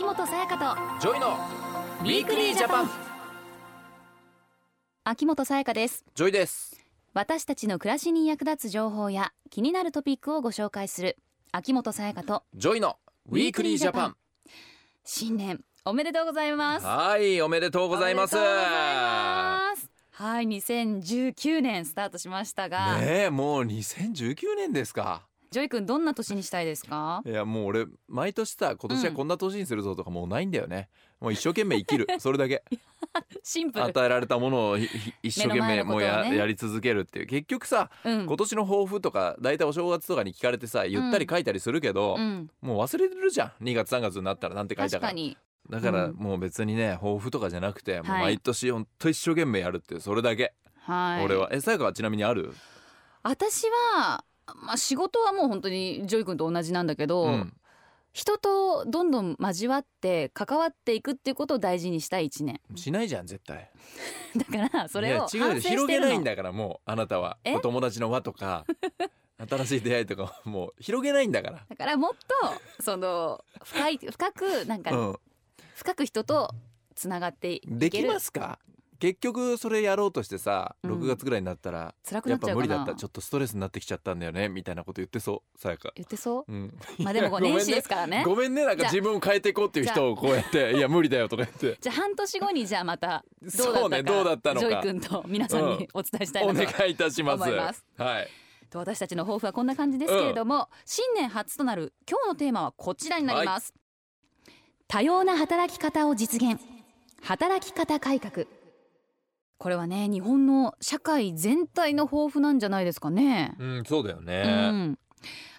秋元さやかジョイのウィークリージャパン。と秋元さやかです。ジョイです。私たちの暮らしに役立つ情報や気になるトピックをご紹介する秋元さやかとジョイの Weekly Japan。新年おめでとうございます。はいおめでとうございます。おめでとうございます。はい2019年スタートしましたが、ねえもう2019年ですかジョイ君どんな年にしたいですか？いやもう俺毎年さ今年はこんな年にするぞとかもうないんだよね、もう一生懸命生きる。それだけ。シンプル。与えられたものを一生懸命もうや,、やり続けるっていう。結局さうん。今年の抱負とか大体お正月とかに聞かれてさ言ったり書いたりするけど、うん。もう忘れてるじゃん。2月3月になったらなんて書いたか。確からに。だからうん。もう別にね抱負とかじゃなくて、毎年ほんと一生懸命やるっていうそれだけ、はい。俺は。えさやかはちなみにある？私はまあ仕事はもう本当にジョイ君と同じなんだけど、うん。人とどんどん交わって関わっていくっていうことを大事にしたい一年。しないじゃん絶対。だからそれを広げないんだからもうあなたは。え？お友達の輪とか 新しい出会いとかもう広げないんだから。だからもっとその深い深くなんか、うん深く人とつながっていけるできますか結局それやろうとしてさうん。6月ぐらいになったら、辛くやっなっちゃうかな。ぱ無理だった。ちょっとストレスになってきちゃったんだよね。みたいなこと言ってそう。さやか。言ってそう？ん。うまあでも 年始ですからね。ごめんね。なんかじゃあ自分を変えていこうっていう人をこうやって「いや無理だよ」とか言って。じゃあ半年後にじゃあまたどうだそうねったかどうだったのか。ジョイ君と皆さんにお伝えしたいおなと、願いいたします。思います。はい。と私たちの抱負はこんな感じですけれども、新年初となる今日のテーマはこちらになります、多様な働き方を実現。働き方改革これはね日本の社会全体の抱負なんじゃないですかね、うんそうだようねん、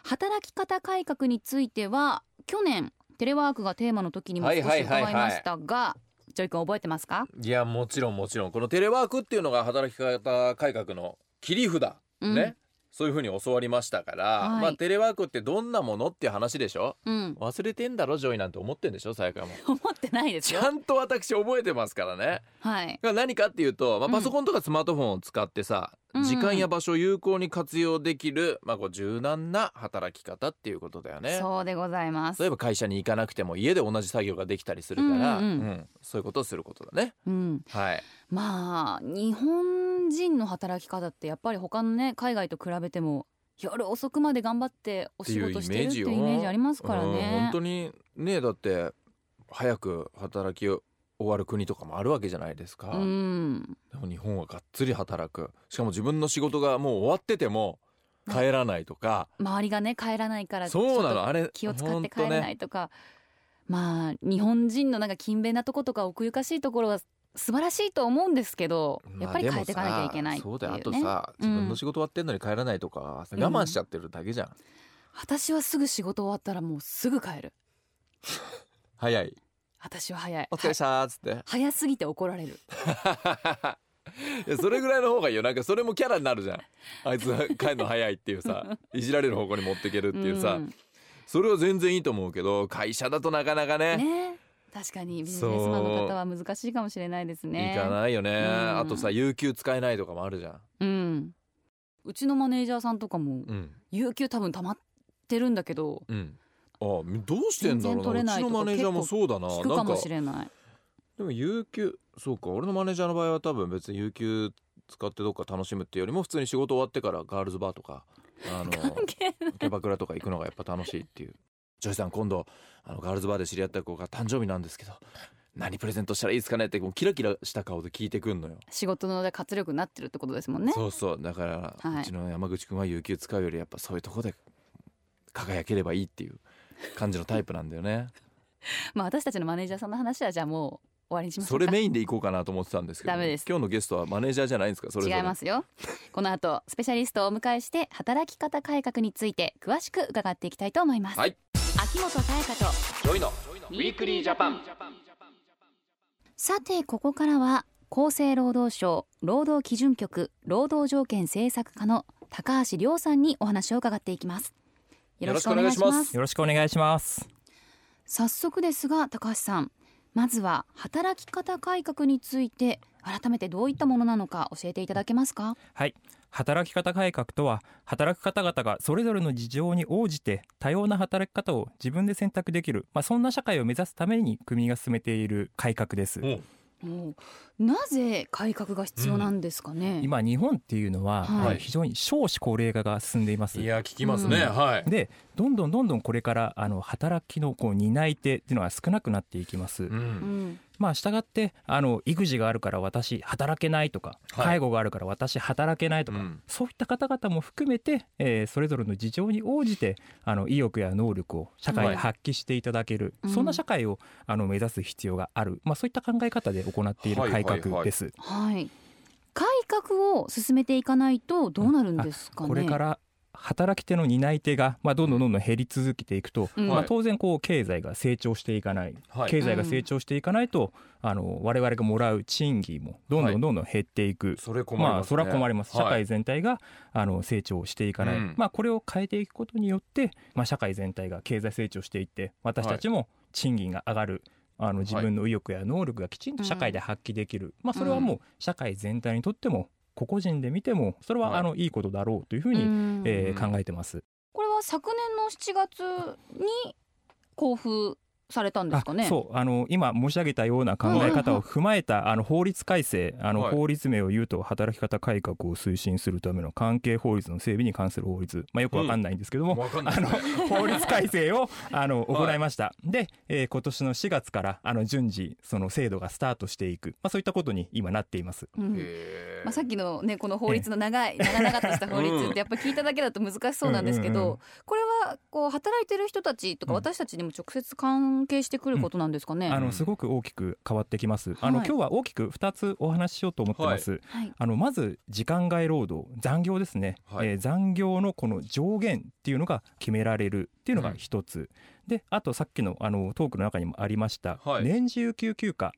働き方改革については去年テレワークがテーマの時にも少し伺いましたがジョイ君覚えてますか、いやもちろんもちろん。このテレワークっていうのが働き方改革の切り札うん。ね、そういうふうに教わりましたから、はい。まあテレワークってどんなものっていう話でしょ？うん、忘れてんだろジョイなんて思ってんでしょさやかも 思ってないですよちゃんと私覚えてますからね。はい。が何かっていうと、まあ、うん。パソコンとかスマートフォンを使ってさ、うん時間や場所を有効に活用できる、まあ、こう柔軟な働き方っていうことだよね。そうでございます。例えば会社に行かなくても家で同じ作業ができたりするから、うんうんうん。うん。そういうことをすることだね。うん、はい。まあ日本人の働き方ってやっぱり他のね海外と比べても夜遅くまで頑張ってお仕事してるっていうイメージありますからうん。ね本当にねだって早く働き終わる国とかもあるわけじゃないですか、うん。でも日本はがっつり働く。しかも自分の仕事がもう終わってても帰らないとか、周りがね帰らないからそうなの。あれ気を使って帰れないとか、まあ日本人のなんか勤勉なとことか奥ゆかしいところは素晴らしいと思うんですけど、やっぱり変えていかなきゃいけないっていうね。そうだよ。あとさうん自分の仕事終わってんのに帰らないとか、我慢しちゃってるだけじゃん、私はすぐ仕事終わったらもうすぐ帰る。早い私は早い。お疲れさーっつって。早すぎて怒られる。いやそれぐらいの方がいいよ。なんかそれもキャラになるじゃん。あいつ帰るの早いっていうさ いじられる方向に持っていけるっていうさ、ん。それは全然いいと思うけど会社だとなかなかね。ね。確かにビジネスマンの方は難しいかもしれないですね。いかないよね、うん。あとさ有給使えないとかもあるじゃん。うん。うちのマネージャーさんとかもうん。有給多分溜まってるんだけどうんあどうしてんだろうな。うちのマネージャーもそうだな。聞くかもしれない。でも有給そうか。俺のマネージャーの場合は多分別に有給使ってどっか楽しむっていうよりも普通に仕事終わってからガールズバーとかあのキャバクラとか行くのがやっぱ楽しいっていう。ジョイさん今度あのガールズバーで知り合った子が誕生日なんですけど何プレゼントしたらいいですかねってもうキラキラした顔で聞いてくんのよ。仕事の活力になってるってことですもんね。そうそう。だから、はい。うちの山口くんは有給使うよりやっぱそういうとこで輝ければいいっていう感じのタイプなんだよね。まあ私たちのマネージャーさんの話はじゃあもう終わりにしましょか。そうれメインで行こうかなと思ってたんですけどダメです。今日のゲストはマネージャーじゃないんですか？それぞれ。違いますよ。この後スペシャリストをお迎えして働き方改革について詳しく伺っていきたいと思います、はい。秋元才加とジョイの Weekly Japanさてここからは厚生労働省労働基準局労働条件政策課の高橋亮さんにお話を伺っていきますよろしくお願いします。よろしくお願いします。早速ですが高橋さん。まずは働き方改革について改めてどういったものなのか教えていただけますか？はい。働き方改革とは働く方々がそれぞれの事情に応じて多様な働き方を自分で選択できる、まあ、そんな社会を目指すために国が進めている改革です。うなぜ改革が必要なんですかね、今日本っていうのは、はい。えー非常に少子高齢化が進んでいます。い。や聞きますね、うん。はい。でどんどんどんどんこれからあの働きのこう担い手っていうのが少なくなっていきます。ううんんまあ従ってあの育児があるから私働けないとか、はい。介護があるから私働けないとか、うん。そういった方々も含めて、えーそれぞれの事情に応じてあの意欲や能力を社会で発揮していただける、うん。そんな社会をあの目指す必要がある、まあ、そういった考え方で行っている改革です。はい。改革を進めていかないとどうなるんですかね、これから働き手の担い手が、まあ、どんどんどんどん減り続けていくと、うん。まあ、はい。当然こう経済が成長していかない、はい。経済が成長していかないと、あの我々がもらう賃金もどんどんどんどん減っていく、それ困りますね。まあそれは困ります。社はい。会全体があの成長していかない、うん。まあこれを変えていくことによって、まあ、社会全体が経済成長していって私たちも賃金が上がる、あの自分の意欲や能力がきちんと社会で発揮できる、まあそれはもう社会全体にとっても個々人で見てもそれははいあのいいことだろうというふうに、うんえー考えてます。これは昨年の7月に交付されたんですかね？あそう。あの今申し上げたような考え方を踏まえたあの法律改正あのはい。法律名を言うと働き方改革を推進するための関係法律の整備に関する法律、まあ、よくわかんないんですけども、わかんあの 法律改正をあの行いました、で、えー今年の4月からあの順次その制度がスタートしていく、まあ、そういったことに今なっています。うん。まあ、さっきのねこの法律の長い長々とした法律ってやっぱり聞いただけだと難しそうなんですけうんうんうんどこれはこう働いてる人たちとかうん。私たちにも直接関係してくることなんですかね？あうんのすごく大きく変わってきます。あのはい今日は大きく2つお話ししようと思ってます。はい。あのまず時間外労働残業ですね、はい。えー残業のこの上限っていうのが決められるっていうのが一つ、であとさっきのあのトークの中にもありました、はい。年次有給休暇。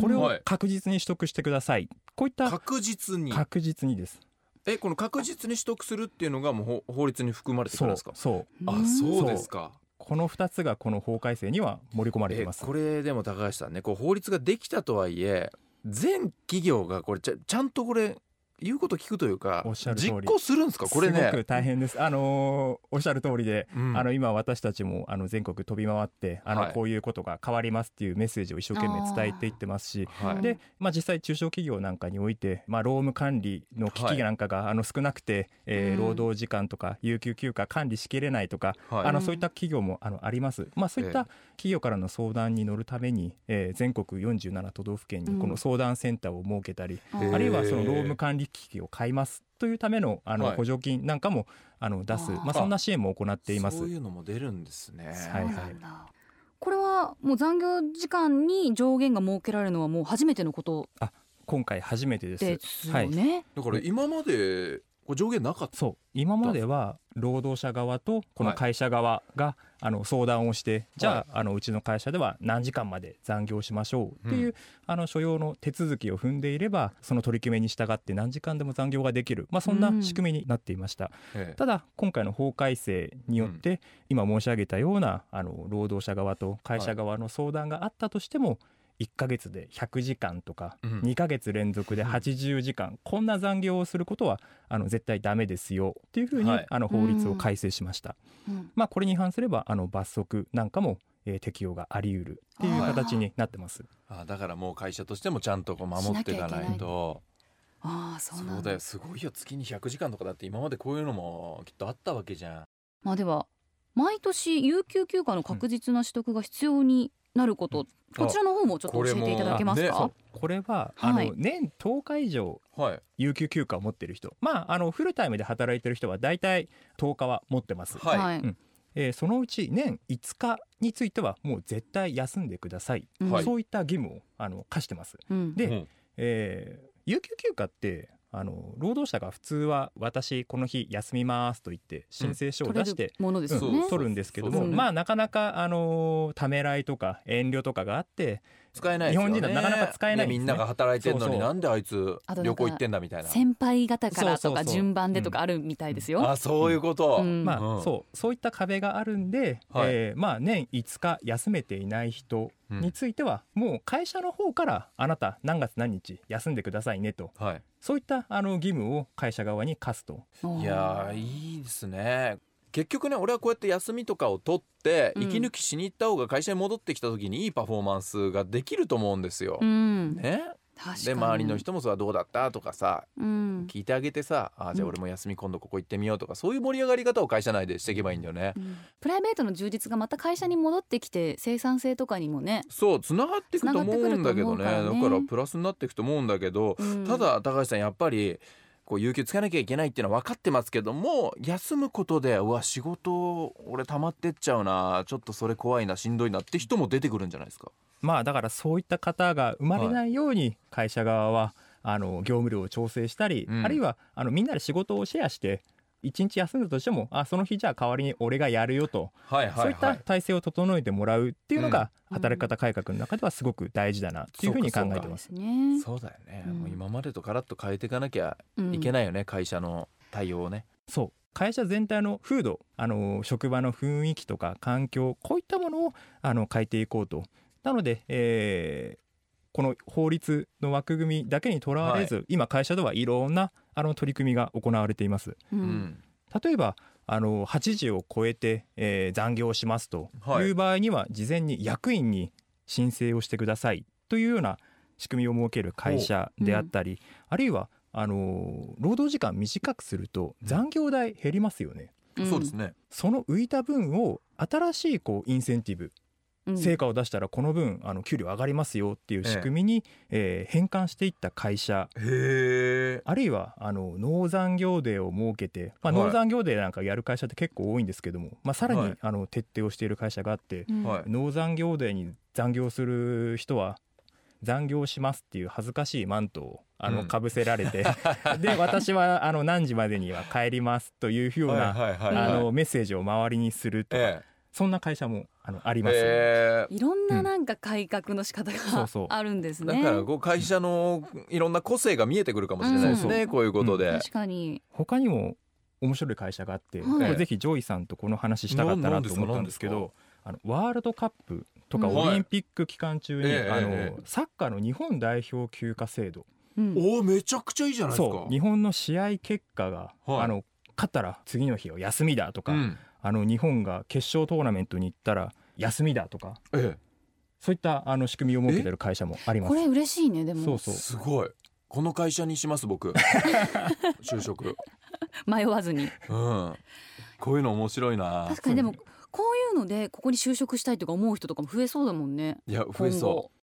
これをはい。確実に取得してください、こういった確実に。確実にです。えこの確実に取得するっていうのがもう法法律に含まれてくるんですか？そうあんそうですかこの2つがこの法改正には盛り込まれています。これでも高橋さんねこう法律ができたとはいえ全企業がこれちゃちゃんとこれ言うこと聞くというかおっしゃる通り。実行するんですか？これね。すごく大変です。あのーおっしゃる通りでうん。あの今私たちもあの全国飛び回ってあのはい。こういうことが変わりますっていうメッセージを一生懸命伝えていってますしはい。で、まあ、実際中小企業なんかにおいて、まあ、労務管理の機器なんかがあの少なくて、えーうん。労働時間とか有給休暇管理しきれないとか、はい。あのそういった企業もあのあります、まあ、そういった企業からの相談に乗るために、えー全国47都道府県にこの相談センターを設けたり、うんあるいはその労務管理機器を買いますというためのあのはい。補助金なんかもあの出す、まあ、そんな支援も行っています。そう。いうのも出るんですね。はいそうなんだ。これはもう残業時間に上限が設けられるのはもう初めてのこと今回初めてです。ですよはい。ね。だから今までこれ上限なかった。そう。今までは労働者側とこの会社側が、あの相談をしてじゃあ,、あのうちの会社では何時間まで残業しましょうっていう、うん。あの所要の手続きを踏んでいればその取り決めに従って何時間でも残業ができる、まあ、そんな仕組みになっていました、ええ。ただ今回の法改正によって、今申し上げたようなあの労働者側と会社側の相談があったとしても、1ヶ月で100時間とか、うん。2ヶ月連続で80時間、こんな残業をすることはあの絶対ダメですよっていうふうに、はい。あの法律を改正しました、うん。まあ、これに違反すればあの罰則なんかも、えー適用があり得るっていう形になってます。あだからもう会社としてもちゃんとこう守っていかないと。ああそうそなんだ。うだよ。すごいよ。月に100時間とかだって今までこういうのもきっとあったわけじゃん。まあでは毎年有給休暇の確実な取得が必要になること、こちらの方もちょっと教えていただけますか？これは、あはい。の年10日以上はい。有給休暇を持っている人。まああのフルタイムで働いてる人は大体10日は持ってます、はい。はい。うん。えーそのうち年5日についてはもう絶対休んでください、うん。はい。そういった義務をあの課してます。うん。でうん。えー有給休暇ってあの労働者が普通は私この日休みますと言って申請書を出して、取れるものですようんね。そう取るんですけども、そうそうまあなかなかあのためらいとか遠慮とかがあって使えないね。日本人だとなかなか使えないね。ねみんなが働いてんのそうそう。になんであいつ旅行行ってんだみたいな。先輩方からとか順番でとかあるみたいですよ。あそういうこと、うん。まあ、うん。そうそういった壁があるんで、はい。えーまあ、年5日休めていない人については、もう会社の方からあなた何月何日休んでくださいねと。はいそういったあの義務を会社側に課すと。いやーいいですね。結局ね俺はこうやって休みとかを取ってうん。息抜きしに行った方が会社に戻ってきた時にいいパフォーマンスができると思うんですよ。うん。ね、で周りの人もさどうだった？とかさうん。聞いてあげてさあじゃあ俺も休み今度ここ行ってみようとかそういう盛り上がり方を会社内でしていけばいいんだよね。プライベートの充実がまた会社に戻ってきて生産性とかにもね、そうつながっていくと思うんだけどね。ね。だからプラスになっていくと思うんだけど、うん。ただ高橋さんやっぱりこう有給つかなきゃいけないっていうのは分かってますけども休むことでうわ仕事俺溜まってっちゃうなちょっとそれ怖いなしんどいなって人も出てくるんじゃないですか？まあだからそういった方が生まれないように会社側はあの業務量を調整したり、うんあるいはあのみんなで仕事をシェアして一日休んだとしてもあその日じゃあ代わりに俺がやるよと、はいそういった体制を整えてもらうっていうのが、うん。働き方改革の中ではすごく大事だなっていうふうに考えてでます。そうだよね、うん。もう今までとガラッと変えていかなきゃうんいけないよね、会社の対応をね。そう。会社全体の風土あの職場の雰囲気とか環境こういったものをあの変えていこうと。なので、えーこの法律の枠組みだけにとらわれず、今会社ではいろんなあの取り組みが行われています。ううん。ん例えばあの8時を超えて、えー残業しますとはい。いう場合には事前に役員に申請をしてくださいというような仕組みを設ける会社であったり、あるいはあの労働時間短くすると残業代減りますよね。そうですね。その浮いた分を新しいこうインセンティブ、うん成果を出したらこの分あの給料上がりますよっていう仕組みに、えー変換していった会社。あるいはあのノー残業デーを設けて、まあ、はい。ノー残業デーなんかやる会社って結構多いんですけども、まあ、さらに、はい。あの徹底をしている会社があって、ノー残業デーに残業する人は残業しますっていう恥ずかしいマントをあのうんかぶせられて、で私はあの何時までには帰りますというような、あはいのメッセージを周りにするとか、えそんな会社もあのありえます。へえいろんななんか改革の仕方がそうそう。あるんですね。だからこう会社のいろんな個性が見えてくるかもしれないですね、うん。こういうことで。確かに。他にも面白い会社があって、はい。これぜひジョイさんとこの話したかったなと思ったんですけどあのワールドカップとかうんオリンピック期間中に、はいええあのええ。サッカーの日本代表休暇制度。うんおおめちゃくちゃいいじゃないですか。日本の試合結果が、はい。あの勝ったら次の日は休みだとか、うんあの日本が決勝トーナメントに行ったら休みだとかえそういったあの仕組みを設けてる会社もありますこれ嬉しいねでもそうそうえすごい。この会社にします僕。就職。迷わずに。うん。こういうの面白いな。確かにでもこういうのでここに就職したいとか思う人とかも増えそうだもんね。いや増えそう。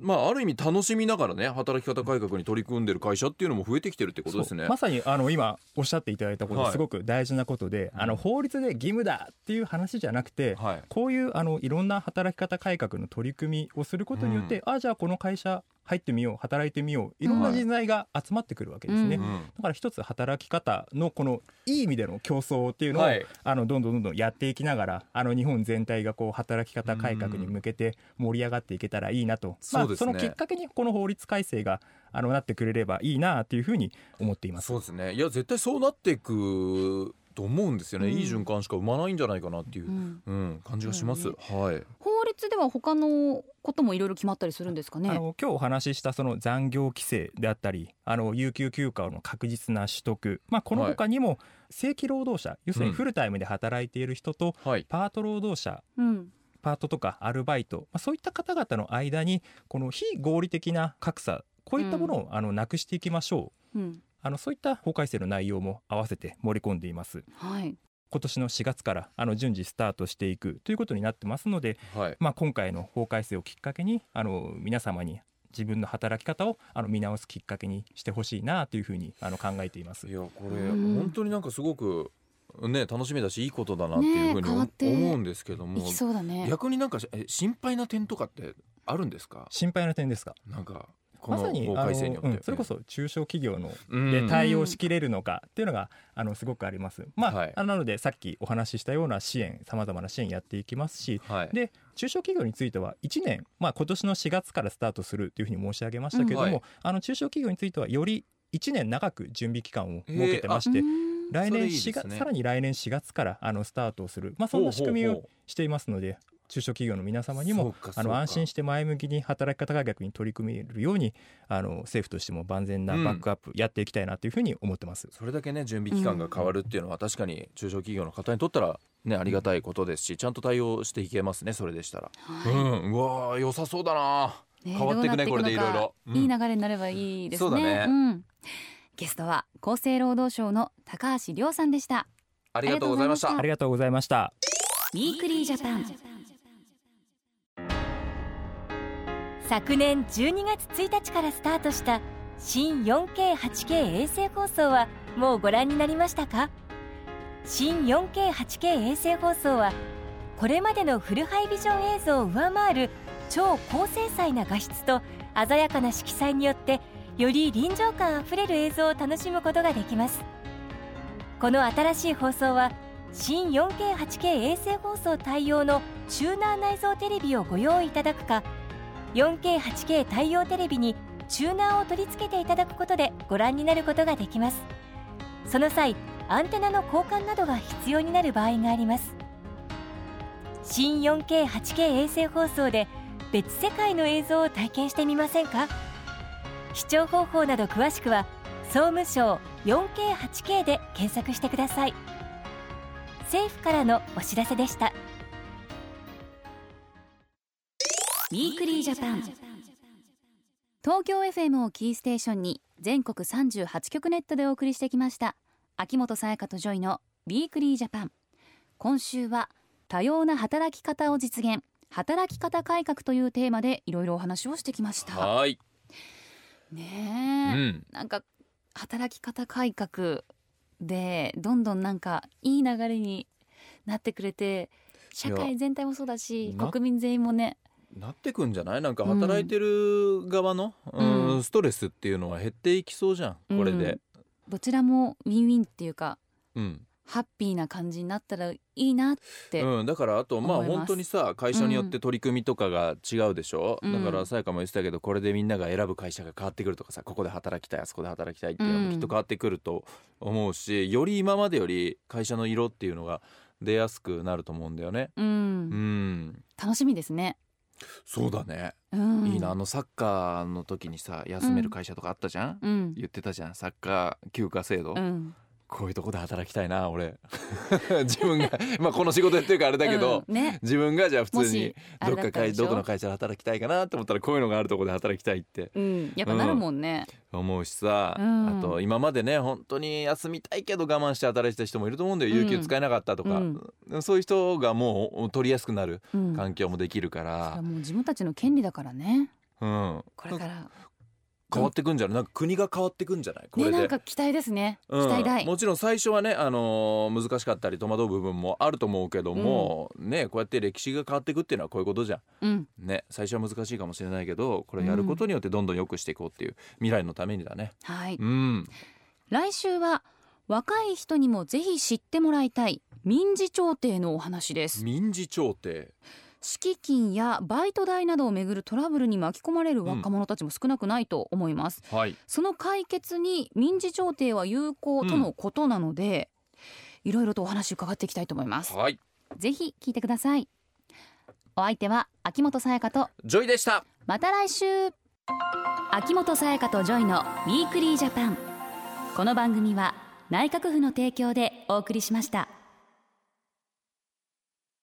まあある意味楽しみながらね働き方改革に取り組んでる会社っていうのも増えてきてるってことですね。まさにあの今おっしゃっていただいたことはいすごく大事なことで、あの法律で義務だっていう話じゃなくて、はい。こういうあのいろんな働き方改革の取り組みをすることによって、あじゃあこの会社入ってみよう働いてみよういろんな人材が集まってくるわけですね、ううんだから一つ働き方のこのいい意味での競争っていうのを、はい。あのどんどんどんどんやっていきながらあの日本全体がこう働き方改革に向けて盛り上がっていけたらいいなと、まあそうですねそのきっかけにこの法律改正があのなってくれればいいなというふうに思っています。そうですね。いや絶対そうなっていくと思うんですよね。うんいい循環しか生まないんじゃないかなっていうう、んうん、感じがします。そうはい。法律では他のこともいろいろ決まったりするんですかあね。の今日お話ししたその残業規制であったりあの有給休暇の確実な取得、まあ、この他にも正規労働者、要するにフルタイムで働いている人とはい。パート労働者うん。パートとかアルバイト、まあ、そういった方々の間にこの非合理的な格差こういったものをあのなくしていきましょう、うん。あのそういった法改正の内容も合わせて盛り込んでいますはい。今年の4月からあの順次スタートしていくということになってますので、はい。まあ、今回の法改正をきっかけにあの皆様に自分の働き方をあの見直すきっかけにしてほしいなというふうにあの考えていますい。やこれ、うん本当になんかすごくね楽しみだしいいことだなっていうふうに思ね思うんですけどもいきそうだね。逆になんかえ心配な点とかってあるんですか？心配な点ですか？なんかまさにそれこそ中小企業のうん。で対応しきれるのかっていうのがあのすごくあります。まあ、はい。なのでさっきお話ししたような支援さまざまな支援やっていきますしはい。で中小企業については1年、まあ、今年の4月からスタートするというふうに申し上げましたけれども、うんはい。あの中小企業についてはより1年長く準備期間を設けてまして、うん。来年それいい4月ね。さらに来年4月からあのスタートをする、まあ、そんな仕組みをしていますので中小企業の皆様にもあの安心して前向きに働き方改革に取り組めるようにあの政府としても万全なバックアップやっていきたいなというふうに思ってます。それだけね準備期間が変わるっていうのは確かに中小企業の方にとったらねありがたいことですしちゃんと対応していけますねそれでしたら、はい。うん。うわー良さそうだな。ね変わっていくねこれでいろいろ。うん。いい流れになればいいですね。そうだね。ん、ゲストは厚生労働省の高橋亮さんでした。ありがとうございました。あありがとうございました。 Weekly Japan昨年12月1日からスタートした新 4K8K 衛星放送はもうご覧になりましたか？新 4K8K 衛星放送はこれまでのフルハイビジョン映像を上回る超高精細な画質と鮮やかな色彩によってより臨場感あふれる映像を楽しむことができます。この新しい放送は新 4K8K 衛星放送対応のチューナー内蔵テレビをご用意いただくか 4K8K 対応テレビにチューナーを取り付けていただくことでご覧になることができます。その際アンテナの交換などが必要になる場合があります。新 4K8K 衛星放送で別世界の映像を体験してみませんか？視聴方法など詳しくは総務省 4K8K で検索してください。政府からのお知らせでした。 Weekly Japan。東京 FM をキーステーションに全国38局ネットでお送りしてきました。秋元才加とジョイの Weekly Japan。今週は多様な働き方を実現。働き方改革というテーマでいろいろお話をしてきました。はーい、うねえ、ん、なんか働き方改革でどんどんなんかいい流れになってくれて社会全体もそうだしな国民全員もねなってくんじゃない？なんか働いてる側の、うん。うん。ストレスっていうのは減っていきそうじゃんこれで、どちらもウィンウィンっていうかうん。ハッピーな感じになったらいいなって、うん、だからあとまあ本当にさ会社によって取り組みとかが違うでしょ、うん。だからさやかも言ってたけどこれでみんなが選ぶ会社が変わってくるとかさここで働きたいあそこで働きたいっていうのもきっと変わってくると思うし、より今までより会社の色っていうのが出やすくなると思うんだよね。うん。うん、楽しみですね、そうだね、うん、いいな。あのサッカーの時にさ休める会社とかあったじゃん、うん。言ってたじゃん。サッカー休暇制度、うんこういうとこで働きたいな俺。自分が まあこの仕事やってるからあれだけど、うんね。自分がじゃあ普通にどっか会どこの会社で働きたいかなと思ったらこういうのがあるところで働きたいって。うん。やっぱなるもんね、思うしさ、うん。あと今までね本当に休みたいけど我慢して働いてた人もいると思うんだよ、うん。有給使えなかったとか、そういう人がもう取りやすくなるうん。環境もできるかそれはら、もう自分たちの権利だからね。うん、これから変わってくんじゃない？なんか国が変わってくんじゃない？これで。ねなんか期待ですね、うん。期待大。もちろん最初はね、あのー難しかったり戸惑う部分もあると思うけども、ねこうやって歴史が変わっていくっていうのはこういうことじゃん。うん。ね最初は難しいかもしれないけどこれやることによってどんどん良くしていこうっていう未来のためにだね。はい。うん、来週は若い人にもぜひ知ってもらいたい民事調停のお話です。民事調停？敷金やバイト代などをめぐるトラブルに巻き込まれる若者たちも少なくないと思います、はい。その解決に民事調停は有効とのことなので、いろいろとお話伺っていきたいと思います。はい。ぜひ聞いてください。お相手は秋元才加とジョイでした。また来週。秋元才加とジョイのウィークリージャパン。この番組は内閣府の提供でお送りしました